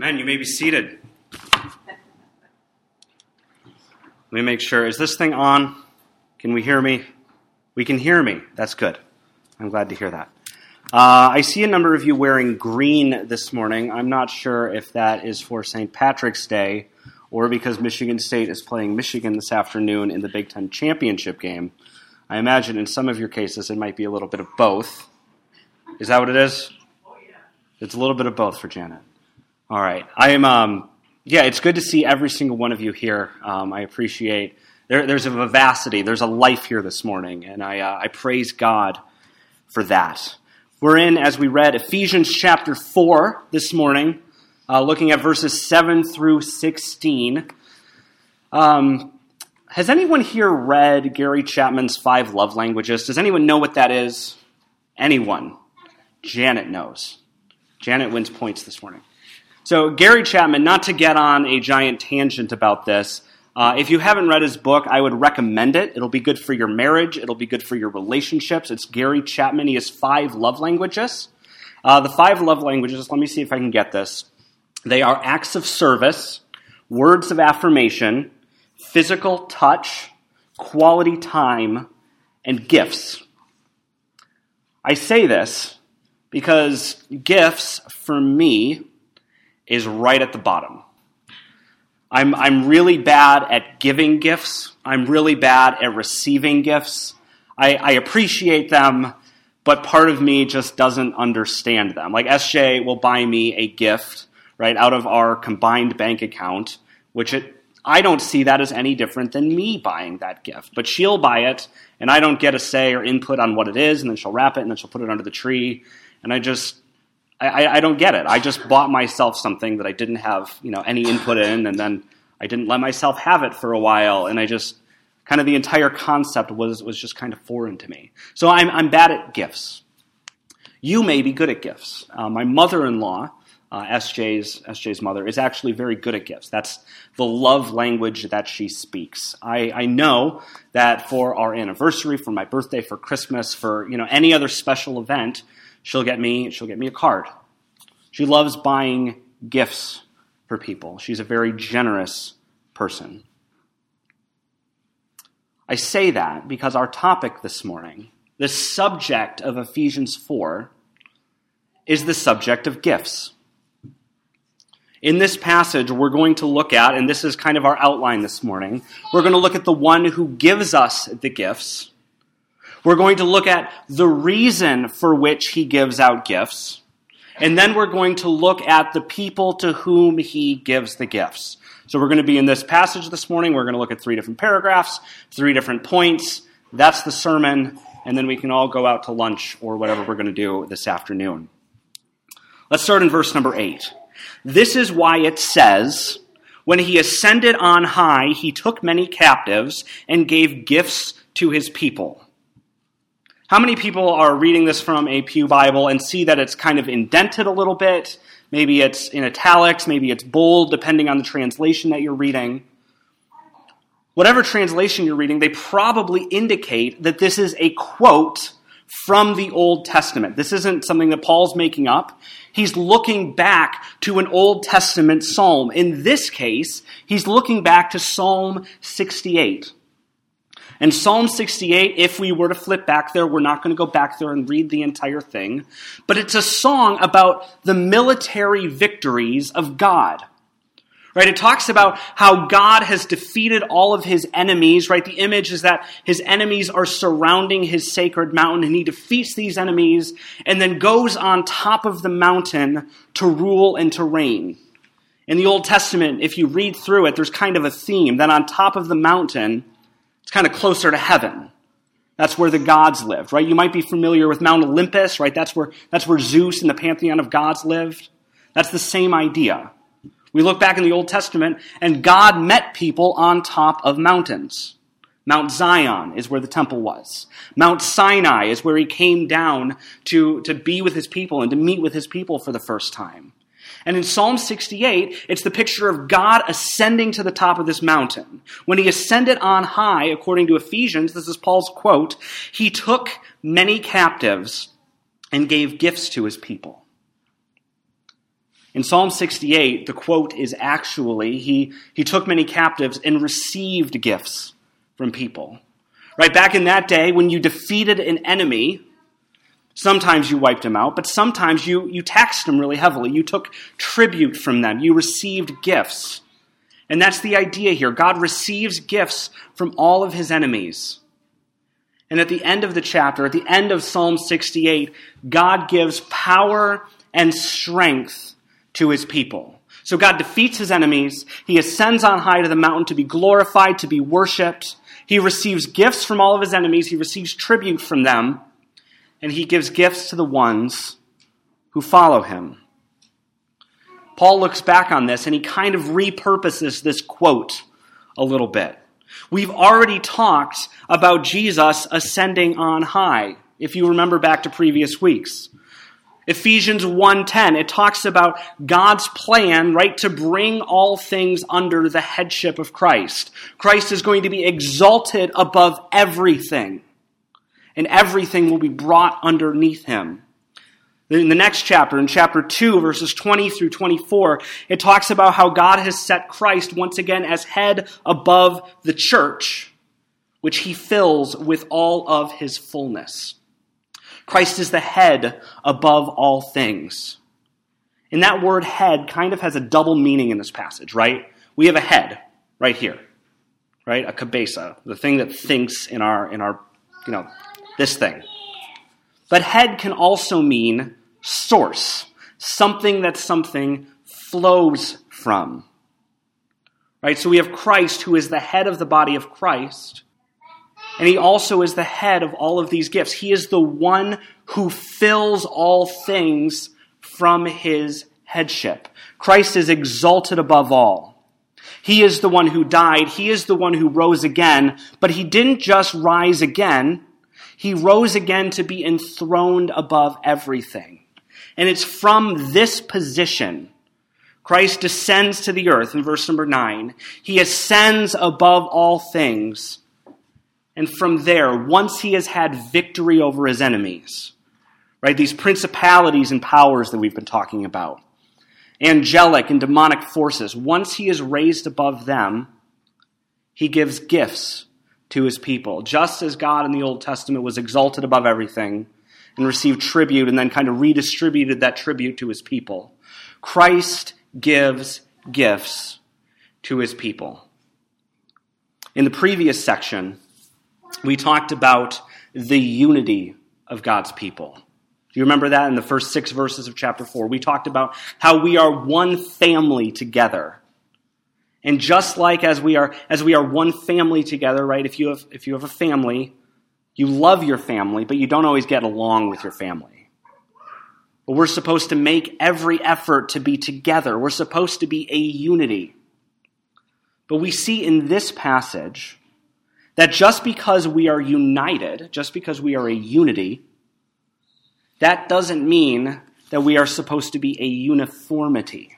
Men, you may be seated. Let me make sure. Is this thing on? Can we hear me? We can hear me. That's good. I'm glad to hear that. Uh, I see a number of you wearing green this morning. I'm not sure if that is for St. Patrick's Day or because Michigan State is playing Michigan this afternoon in the Big Ten championship game. I imagine in some of your cases it might be a little bit of both. Is that what it is? It's a little bit of both for Janet. All right. I am. Um, yeah, it's good to see every single one of you here. Um, I appreciate. There, there's a vivacity. There's a life here this morning, and I, uh, I praise God for that. We're in, as we read, Ephesians chapter four this morning, uh, looking at verses seven through sixteen. Um, has anyone here read Gary Chapman's Five Love Languages? Does anyone know what that is? Anyone? Janet knows. Janet wins points this morning. So, Gary Chapman, not to get on a giant tangent about this, uh, if you haven't read his book, I would recommend it. It'll be good for your marriage, it'll be good for your relationships. It's Gary Chapman. He has five love languages. Uh, the five love languages, let me see if I can get this. They are acts of service, words of affirmation, physical touch, quality time, and gifts. I say this because gifts, for me, is right at the bottom. I'm, I'm really bad at giving gifts. I'm really bad at receiving gifts. I, I appreciate them, but part of me just doesn't understand them. Like SJ will buy me a gift, right, out of our combined bank account, which it, I don't see that as any different than me buying that gift. But she'll buy it, and I don't get a say or input on what it is, and then she'll wrap it, and then she'll put it under the tree. And I just, I, I, don't get it. I just bought myself something that I didn't have, you know, any input in, and then I didn't let myself have it for a while, and I just kind of the entire concept was was just kind of foreign to me. So I'm I'm bad at gifts. You may be good at gifts. Uh, my mother-in-law, uh, SJ's SJ's mother, is actually very good at gifts. That's the love language that she speaks. I, I know that for our anniversary, for my birthday, for Christmas, for you know any other special event she'll get me she'll get me a card. She loves buying gifts for people. She's a very generous person. I say that because our topic this morning, the subject of Ephesians 4, is the subject of gifts. In this passage, we're going to look at, and this is kind of our outline this morning, we're going to look at the one who gives us the gifts we're going to look at the reason for which he gives out gifts. And then we're going to look at the people to whom he gives the gifts. So we're going to be in this passage this morning. We're going to look at three different paragraphs, three different points. That's the sermon. And then we can all go out to lunch or whatever we're going to do this afternoon. Let's start in verse number eight. This is why it says, When he ascended on high, he took many captives and gave gifts to his people. How many people are reading this from a Pew Bible and see that it's kind of indented a little bit? Maybe it's in italics, maybe it's bold, depending on the translation that you're reading. Whatever translation you're reading, they probably indicate that this is a quote from the Old Testament. This isn't something that Paul's making up. He's looking back to an Old Testament psalm. In this case, he's looking back to Psalm 68. And Psalm 68, if we were to flip back there, we're not going to go back there and read the entire thing, but it's a song about the military victories of God. Right? It talks about how God has defeated all of his enemies, right? The image is that his enemies are surrounding his sacred mountain and he defeats these enemies and then goes on top of the mountain to rule and to reign. In the Old Testament, if you read through it, there's kind of a theme that on top of the mountain, it's kind of closer to heaven. That's where the gods lived, right? You might be familiar with Mount Olympus, right? That's where, that's where Zeus and the pantheon of gods lived. That's the same idea. We look back in the Old Testament, and God met people on top of mountains. Mount Zion is where the temple was. Mount Sinai is where he came down to, to be with his people and to meet with his people for the first time. And in Psalm 68, it's the picture of God ascending to the top of this mountain. When he ascended on high, according to Ephesians, this is Paul's quote, he took many captives and gave gifts to his people. In Psalm 68, the quote is actually, he, he took many captives and received gifts from people. Right back in that day, when you defeated an enemy, sometimes you wiped them out, but sometimes you, you taxed them really heavily. You took tribute from them. You received gifts. And that's the idea here. God receives gifts from all of his enemies. And at the end of the chapter, at the end of Psalm 68, God gives power and strength to his people. So God defeats his enemies. He ascends on high to the mountain to be glorified, to be worshiped. He receives gifts from all of his enemies. He receives tribute from them. And he gives gifts to the ones who follow him. Paul looks back on this and he kind of repurposes this quote a little bit. We've already talked about Jesus ascending on high, if you remember back to previous weeks. Ephesians 1:10 it talks about God's plan right to bring all things under the headship of Christ. Christ is going to be exalted above everything and everything will be brought underneath him. In the next chapter, in chapter 2, verses 20 through 24, it talks about how God has set Christ once again as head above the church, which he fills with all of his fullness. Christ is the head above all things. And that word head kind of has a double meaning in this passage, right? We have a head right here, right? A cabeza, the thing that thinks in our, in our, you know, this thing. But head can also mean source, something that something flows from. Right? So we have Christ, who is the head of the body of Christ, and he also is the head of all of these gifts. He is the one who fills all things from his headship. Christ is exalted above all. He is the one who died. He is the one who rose again. But he didn't just rise again. He rose again to be enthroned above everything. And it's from this position Christ descends to the earth in verse number 9. He ascends above all things. And from there, once he has had victory over his enemies, right, these principalities and powers that we've been talking about, angelic and demonic forces, once he is raised above them, he gives gifts to his people. Just as God in the Old Testament was exalted above everything, and received tribute and then kind of redistributed that tribute to his people. Christ gives gifts to his people. In the previous section, we talked about the unity of God's people. Do you remember that in the first six verses of chapter 4? We talked about how we are one family together. And just like as we are as we are one family together, right? If you have if you have a family, you love your family, but you don't always get along with your family. But we're supposed to make every effort to be together. We're supposed to be a unity. But we see in this passage that just because we are united, just because we are a unity, that doesn't mean that we are supposed to be a uniformity.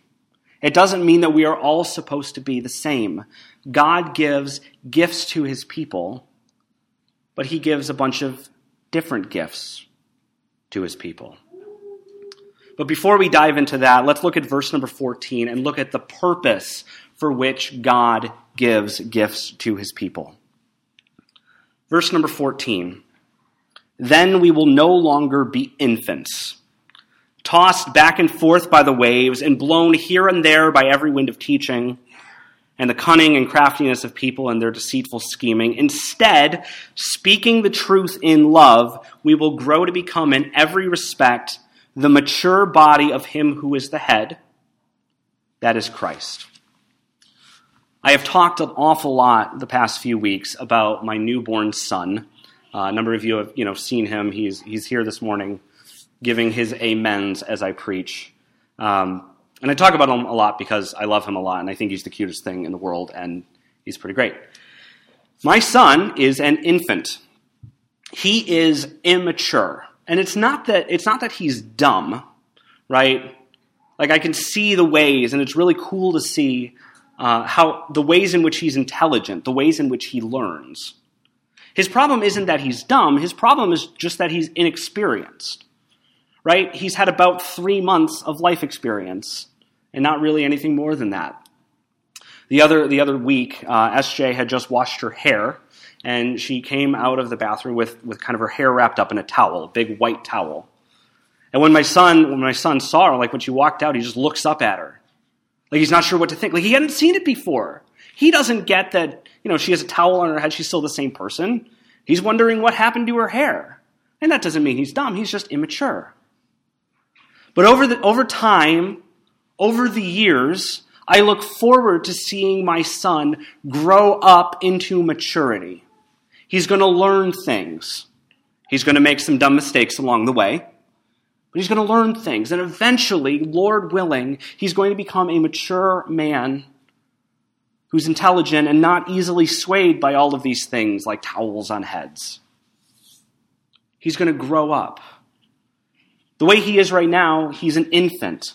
It doesn't mean that we are all supposed to be the same. God gives gifts to his people but he gives a bunch of different gifts to his people. But before we dive into that, let's look at verse number 14 and look at the purpose for which God gives gifts to his people. Verse number 14 Then we will no longer be infants, tossed back and forth by the waves and blown here and there by every wind of teaching and the cunning and craftiness of people and their deceitful scheming. Instead, speaking the truth in love, we will grow to become in every respect the mature body of Him who is the head, that is Christ. I have talked an awful lot the past few weeks about my newborn son. Uh, a number of you have you know seen him. He's he's here this morning, giving his amens as I preach. Um, and I talk about him a lot because I love him a lot and I think he's the cutest thing in the world and he's pretty great. My son is an infant. He is immature. And it's not that it's not that he's dumb, right? Like I can see the ways, and it's really cool to see uh, how the ways in which he's intelligent, the ways in which he learns. His problem isn't that he's dumb. His problem is just that he's inexperienced, right? He's had about three months of life experience, and not really anything more than that. The other, the other week, uh, SJ had just washed her hair, and she came out of the bathroom with, with kind of her hair wrapped up in a towel, a big white towel. And when my son, when my son saw her, like when she walked out, he just looks up at her. Like he's not sure what to think. Like he hadn't seen it before. He doesn't get that, you know, she has a towel on her head, she's still the same person. He's wondering what happened to her hair. And that doesn't mean he's dumb, he's just immature. But over, the, over time, over the years, I look forward to seeing my son grow up into maturity. He's going to learn things. He's going to make some dumb mistakes along the way, but he's going to learn things. And eventually, Lord willing, he's going to become a mature man who's intelligent and not easily swayed by all of these things like towels on heads. He's going to grow up. The way he is right now, he's an infant.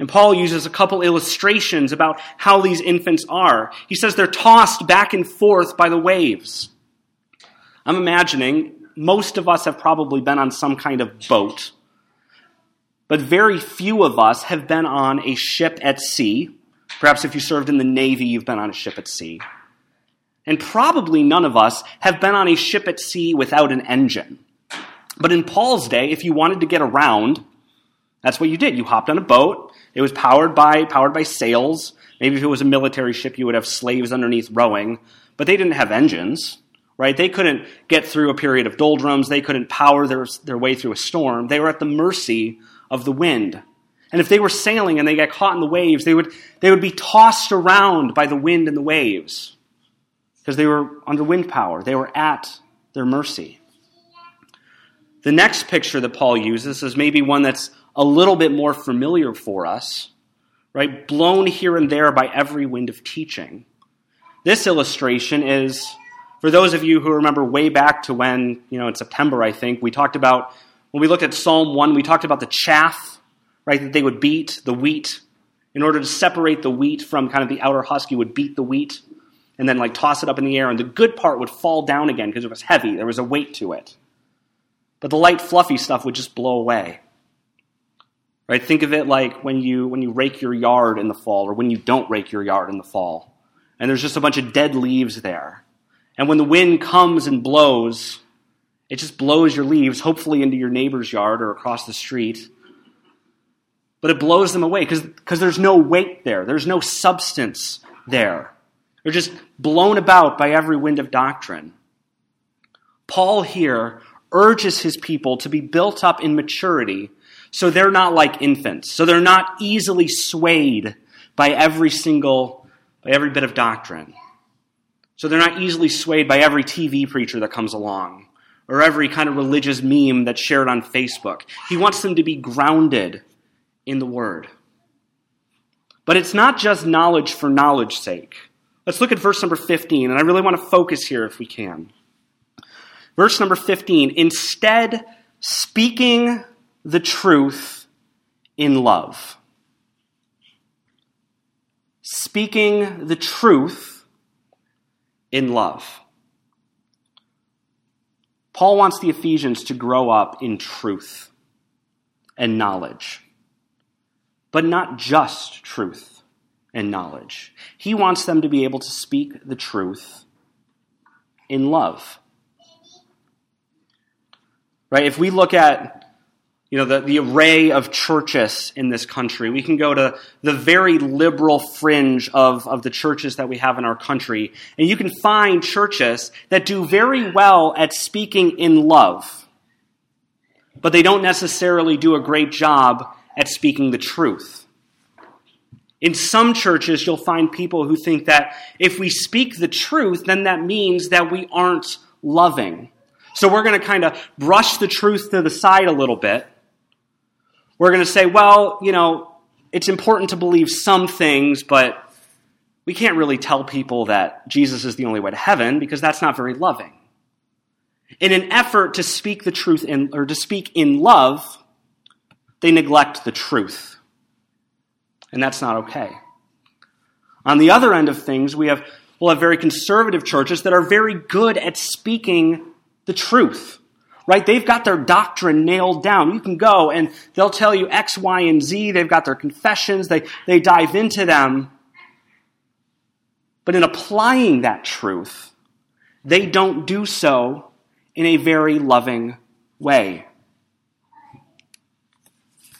And Paul uses a couple illustrations about how these infants are. He says they're tossed back and forth by the waves. I'm imagining most of us have probably been on some kind of boat, but very few of us have been on a ship at sea. Perhaps if you served in the Navy, you've been on a ship at sea. And probably none of us have been on a ship at sea without an engine. But in Paul's day, if you wanted to get around, that's what you did. You hopped on a boat. It was powered by powered by sails. Maybe if it was a military ship, you would have slaves underneath rowing, but they didn't have engines, right? They couldn't get through a period of doldrums. They couldn't power their, their way through a storm. They were at the mercy of the wind. And if they were sailing and they got caught in the waves, they would, they would be tossed around by the wind and the waves because they were under wind power. They were at their mercy. The next picture that Paul uses is maybe one that's a little bit more familiar for us, right? Blown here and there by every wind of teaching. This illustration is, for those of you who remember way back to when, you know, in September, I think, we talked about, when we looked at Psalm 1, we talked about the chaff, right, that they would beat the wheat. In order to separate the wheat from kind of the outer husk, you would beat the wheat and then like toss it up in the air, and the good part would fall down again because it was heavy. There was a weight to it. But the light, fluffy stuff would just blow away. Right? Think of it like when you when you rake your yard in the fall, or when you don't rake your yard in the fall, and there's just a bunch of dead leaves there. And when the wind comes and blows, it just blows your leaves, hopefully into your neighbor's yard or across the street. But it blows them away because there's no weight there. There's no substance there. They're just blown about by every wind of doctrine. Paul here urges his people to be built up in maturity so they're not like infants. So they're not easily swayed by every single, by every bit of doctrine. So they're not easily swayed by every TV preacher that comes along or every kind of religious meme that's shared on Facebook. He wants them to be grounded in the Word. But it's not just knowledge for knowledge's sake. Let's look at verse number 15, and I really want to focus here if we can. Verse number 15 instead, speaking the truth in love. Speaking the truth in love. Paul wants the Ephesians to grow up in truth and knowledge, but not just truth and knowledge. He wants them to be able to speak the truth in love. Right? If we look at you know, the, the array of churches in this country. We can go to the very liberal fringe of, of the churches that we have in our country, and you can find churches that do very well at speaking in love, but they don't necessarily do a great job at speaking the truth. In some churches, you'll find people who think that if we speak the truth, then that means that we aren't loving. So we're going to kind of brush the truth to the side a little bit. We're going to say, well, you know, it's important to believe some things, but we can't really tell people that Jesus is the only way to heaven because that's not very loving. In an effort to speak the truth in, or to speak in love, they neglect the truth. And that's not okay. On the other end of things, we have, we'll have very conservative churches that are very good at speaking the truth. right? They've got their doctrine nailed down. You can go and they'll tell you X, Y, and Z. They've got their confessions. They, they dive into them. But in applying that truth, they don't do so in a very loving way.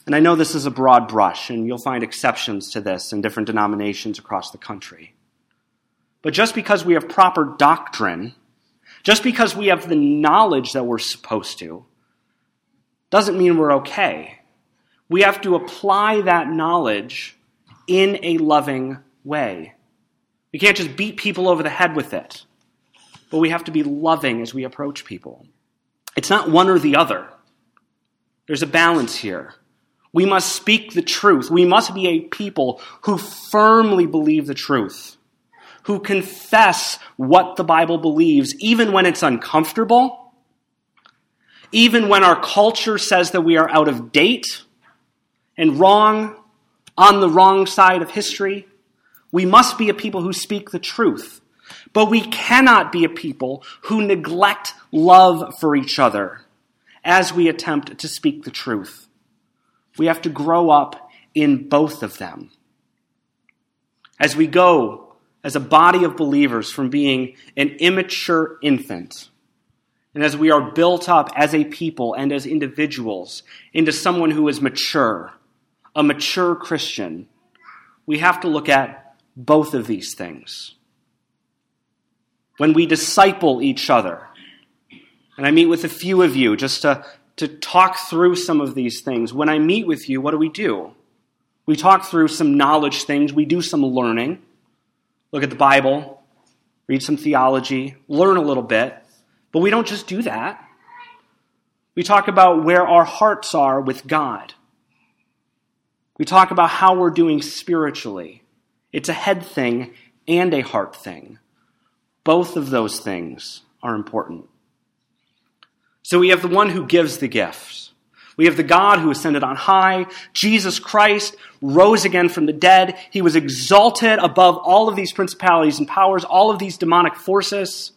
And I know this is a broad brush, and you'll find exceptions to this in different denominations across the country. But just because we have proper doctrine, just because we have the knowledge that we're supposed to, doesn't mean we're okay. We have to apply that knowledge in a loving way. We can't just beat people over the head with it, but we have to be loving as we approach people. It's not one or the other, there's a balance here. We must speak the truth. We must be a people who firmly believe the truth who confess what the Bible believes, even when it's uncomfortable, even when our culture says that we are out of date and wrong, on the wrong side of history. We must be a people who speak the truth. But we cannot be a people who neglect love for each other as we attempt to speak the truth. We have to grow up in both of them. As we go as a body of believers from being an immature infant. And as we are built up as a people and as individuals into someone who is mature, a mature Christian, we have to look at both of these things. When we disciple each other, and I meet with a few of you just to, to talk through some of these things. When I meet with you, what do we do? We talk through some knowledge things, we do some learning look at the Bible, read some theology, learn a little bit. But we don't just do that. We talk about where our hearts are with God. We talk about how we're doing spiritually. It's a head thing and a heart thing. Both of those things are important. So we have the one who gives the gifts. We have the God who ascended on high. Jesus Christ rose again from the dead. He was exalted above all of these principalities and powers, all of these demonic forces.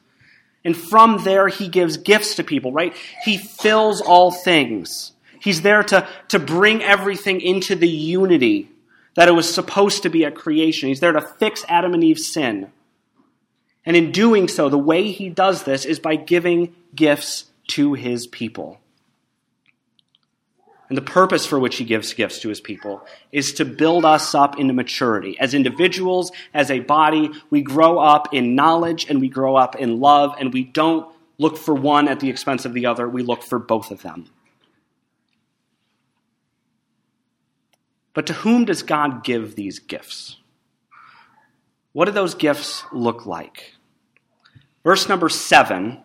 And from there, he gives gifts to people, right? He fills all things. He's there to, to bring everything into the unity that it was supposed to be at creation. He's there to fix Adam and Eve's sin. And in doing so, the way he does this is by giving gifts to his people. And the purpose for which he gives gifts to his people is to build us up into maturity. As individuals, as a body, we grow up in knowledge and we grow up in love, and we don't look for one at the expense of the other. We look for both of them. But to whom does God give these gifts? What do those gifts look like? Verse number seven,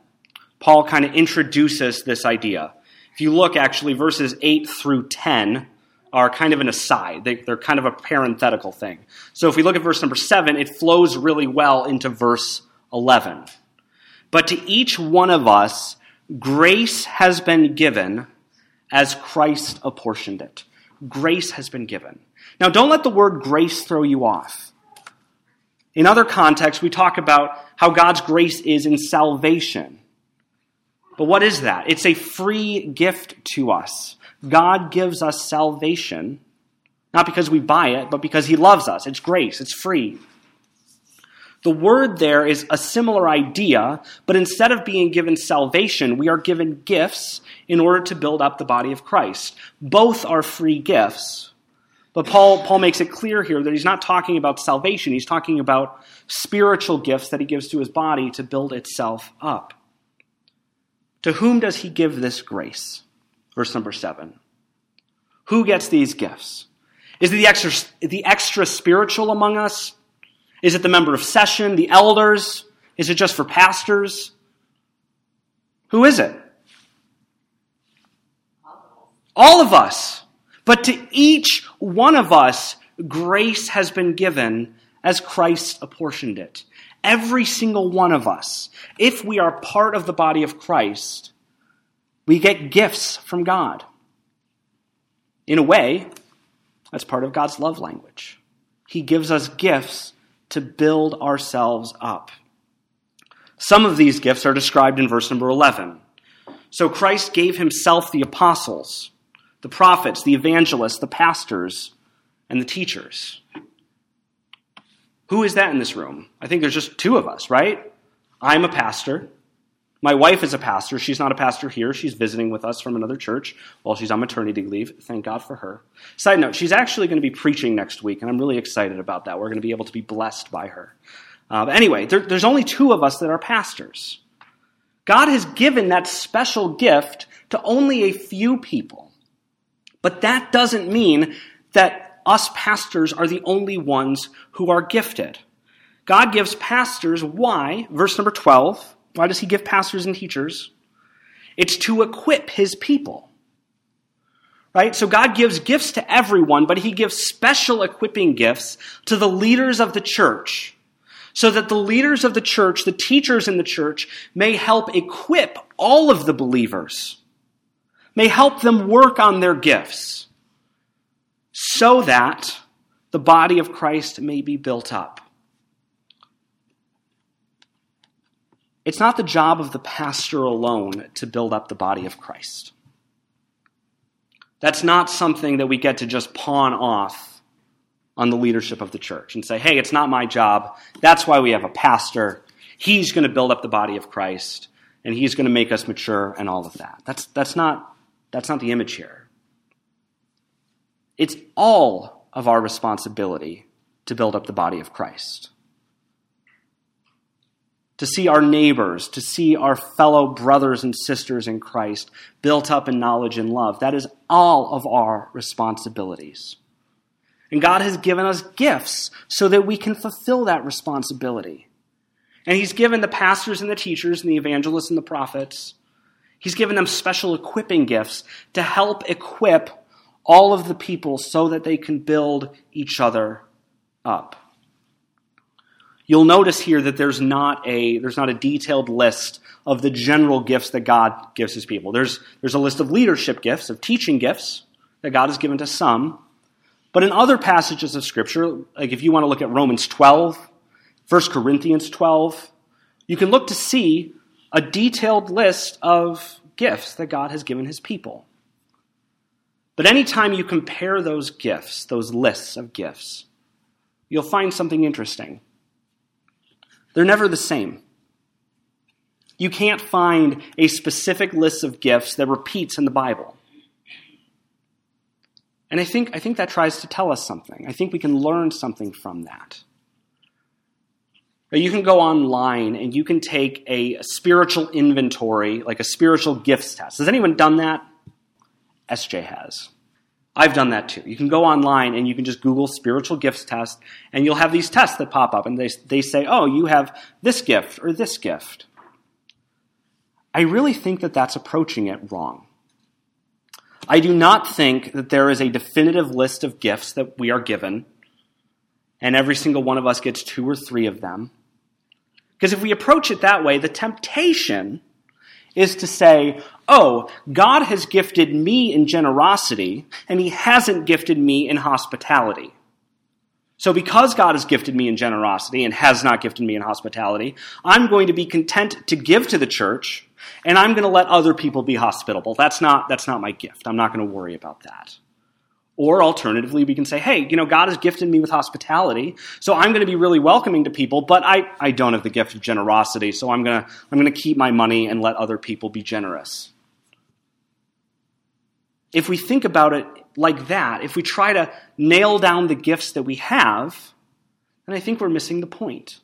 Paul kind of introduces this idea. If you look, actually, verses 8 through 10 are kind of an aside. They, are kind of a parenthetical thing. So if we look at verse number 7, it flows really well into verse 11. But to each one of us, grace has been given as Christ apportioned it. Grace has been given. Now, don't let the word grace throw you off. In other contexts, we talk about how God's grace is in salvation. But what is that? It's a free gift to us. God gives us salvation, not because we buy it, but because He loves us. It's grace, it's free. The word there is a similar idea, but instead of being given salvation, we are given gifts in order to build up the body of Christ. Both are free gifts. But Paul, Paul makes it clear here that he's not talking about salvation, he's talking about spiritual gifts that he gives to his body to build itself up. To whom does he give this grace? Verse number seven. Who gets these gifts? Is it the extra, the extra spiritual among us? Is it the member of session, the elders? Is it just for pastors? Who is it? All of us. But to each one of us, grace has been given as Christ apportioned it. Every single one of us, if we are part of the body of Christ, we get gifts from God. In a way, that's part of God's love language. He gives us gifts to build ourselves up. Some of these gifts are described in verse number 11. So Christ gave himself the apostles, the prophets, the evangelists, the pastors, and the teachers. Who is that in this room? I think there's just two of us, right? I'm a pastor. My wife is a pastor. She's not a pastor here. She's visiting with us from another church while she's on maternity leave. Thank God for her. Side note, she's actually going to be preaching next week, and I'm really excited about that. We're going to be able to be blessed by her. Uh, anyway, there, there's only two of us that are pastors. God has given that special gift to only a few people. But that doesn't mean that us pastors are the only ones who are gifted. God gives pastors why? Verse number 12 why does he give pastors and teachers? It's to equip his people. Right? So God gives gifts to everyone, but he gives special equipping gifts to the leaders of the church. So that the leaders of the church, the teachers in the church, may help equip all of the believers, may help them work on their gifts, so that the body of Christ may be built up. It's not the job of the pastor alone to build up the body of Christ. That's not something that we get to just pawn off on the leadership of the church and say, hey, it's not my job. That's why we have a pastor. He's going to build up the body of Christ and he's going to make us mature and all of that. That's, that's, not, that's not the image here. It's all of our responsibility to build up the body of Christ to see our neighbors, to see our fellow brothers and sisters in Christ built up in knowledge and love. That is all of our responsibilities. And God has given us gifts so that we can fulfill that responsibility. And He's given the pastors and the teachers and the evangelists and the prophets, He's given them special equipping gifts to help equip all of the people so that they can build each other up. You'll notice here that there's not a, there's not a detailed list of the general gifts that God gives his people. There's, there's a list of leadership gifts, of teaching gifts that God has given to some. But in other passages of Scripture, like if you want to look at Romans 12, 1 Corinthians 12, you can look to see a detailed list of gifts that God has given his people. But anytime you compare those gifts, those lists of gifts, you'll find something interesting. They're never the same. You can't find a specific list of gifts that repeats in the Bible. And I think, I think that tries to tell us something. I think we can learn something from that. You can go online and you can take a, a spiritual inventory, like a spiritual gifts test. Has anyone done that? SJ has. I've done that too. You can go online and you can just Google spiritual gifts test, and you'll have these tests that pop up, and they, they say, oh, you have this gift or this gift. I really think that that's approaching it wrong. I do not think that there is a definitive list of gifts that we are given, and every single one of us gets two or three of them. Because if we approach it that way, the temptation is to say, oh, God has gifted me in generosity, and he hasn't gifted me in hospitality. So, because God has gifted me in generosity and has not gifted me in hospitality, I'm going to be content to give to the church, and I'm going to let other people be hospitable. That's not, that's not my gift. I'm not going to worry about that. Or alternatively, we can say, hey, you know, God has gifted me with hospitality, so I'm going to be really welcoming to people, but I, I don't have the gift of generosity, so I'm going to, I'm going to keep my money and let other people be generous. If we think about it like that, if we try to nail down the gifts that we have, then I think we're missing the point.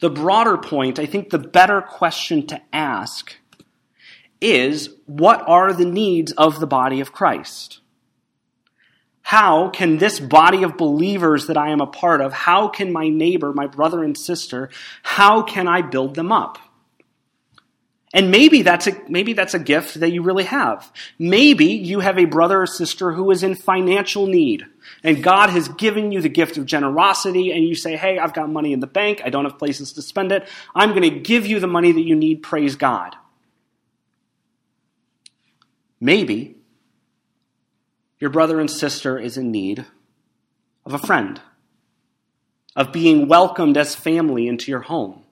The broader point, I think the better question to ask is what are the needs of the body of Christ? How can this body of believers that I am a part of, how can my neighbor, my brother and sister, how can I build them up? And maybe that's a, maybe that's a gift that you really have. Maybe you have a brother or sister who is in financial need and God has given you the gift of generosity and you say, Hey, I've got money in the bank. I don't have places to spend it. I'm going to give you the money that you need. Praise God. Maybe your brother and sister is in need of a friend, of being welcomed as family into your home.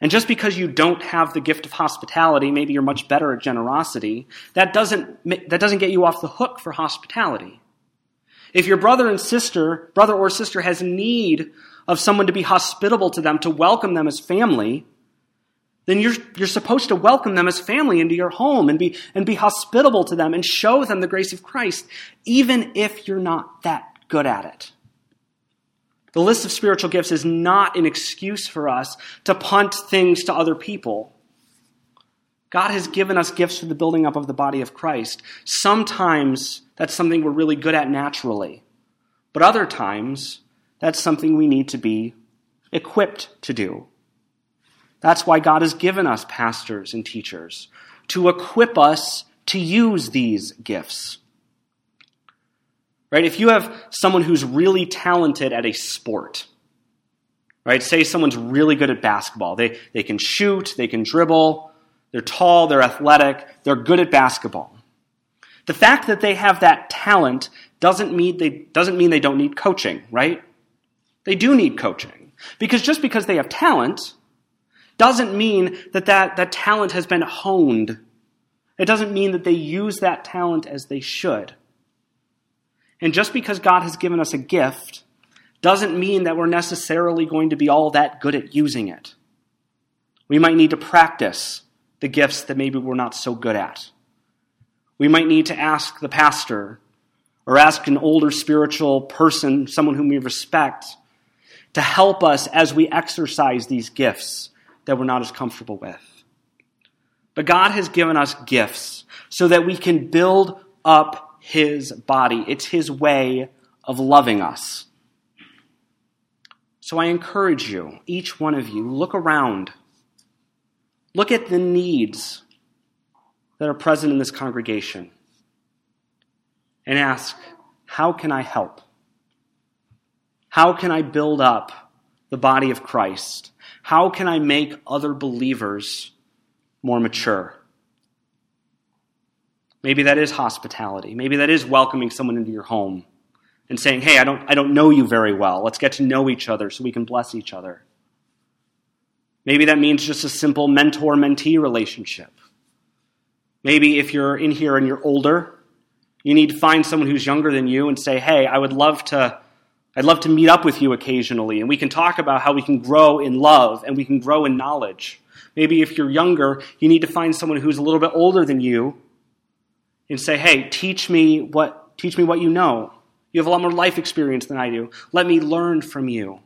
And just because you don't have the gift of hospitality, maybe you're much better at generosity, that doesn't, that doesn't get you off the hook for hospitality. If your brother and sister, brother or sister has need of someone to be hospitable to them, to welcome them as family, then you're, you're supposed to welcome them as family into your home and be, and be hospitable to them and show them the grace of Christ, even if you're not that good at it. The list of spiritual gifts is not an excuse for us to punt things to other people. God has given us gifts for the building up of the body of Christ. Sometimes that's something we're really good at naturally, but other times that's something we need to be equipped to do. That's why God has given us pastors and teachers to equip us to use these gifts. Right? If you have someone who's really talented at a sport, right? Say someone's really good at basketball. They, they can shoot, they can dribble, they're tall, they're athletic, they're good at basketball. The fact that they have that talent doesn't mean they, doesn't mean they don't need coaching, right? They do need coaching. Because just because they have talent doesn't mean that, that that talent has been honed. It doesn't mean that they use that talent as they should. And just because God has given us a gift doesn't mean that we're necessarily going to be all that good at using it. We might need to practice the gifts that maybe we're not so good at. We might need to ask the pastor or ask an older spiritual person, someone whom we respect, to help us as we exercise these gifts that we're not as comfortable with. But God has given us gifts so that we can build up his body. It's his way of loving us. So I encourage you, each one of you, look around. Look at the needs that are present in this congregation and ask, how can I help? How can I build up the body of Christ? How can I make other believers more mature? Maybe that is hospitality. Maybe that is welcoming someone into your home and saying, hey, I don't, I don't know you very well. Let's get to know each other so we can bless each other. Maybe that means just a simple mentor mentee relationship. Maybe if you're in here and you're older, you need to find someone who's younger than you and say, hey, I would love to. I'd love to meet up with you occasionally, and we can talk about how we can grow in love and we can grow in knowledge. Maybe if you're younger, you need to find someone who's a little bit older than you and say, hey, teach me what, teach me what you know. You have a lot more life experience than I do. Let me learn from you.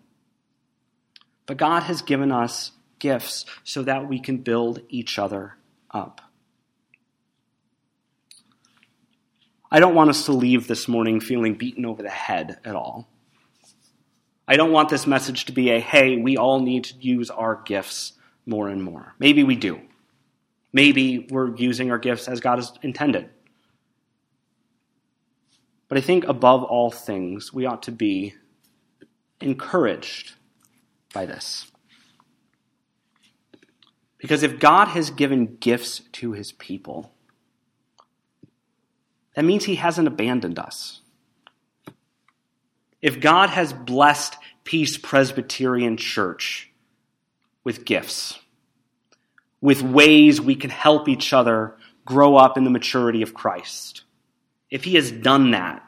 But God has given us gifts so that we can build each other up. I don't want us to leave this morning feeling beaten over the head at all. I don't want this message to be a, hey, we all need to use our gifts more and more. Maybe we do. Maybe we're using our gifts as God has intended. But I think above all things, we ought to be encouraged by this. Because if God has given gifts to his people, that means he hasn't abandoned us. If God has blessed Peace Presbyterian Church with gifts, with ways we can help each other grow up in the maturity of Christ, if he has done that,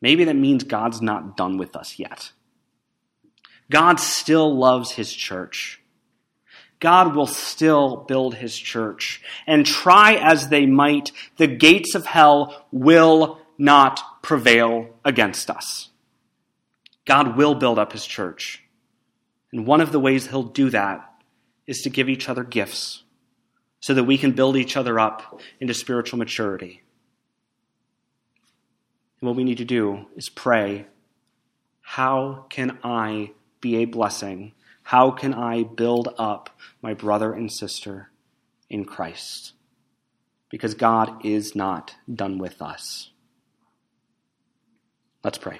maybe that means God's not done with us yet. God still loves his church. God will still build his church. And try as they might, the gates of hell will not prevail against us. God will build up his church. And one of the ways he'll do that is to give each other gifts so that we can build each other up into spiritual maturity. And what we need to do is pray how can I be a blessing? How can I build up my brother and sister in Christ? Because God is not done with us. Let's pray.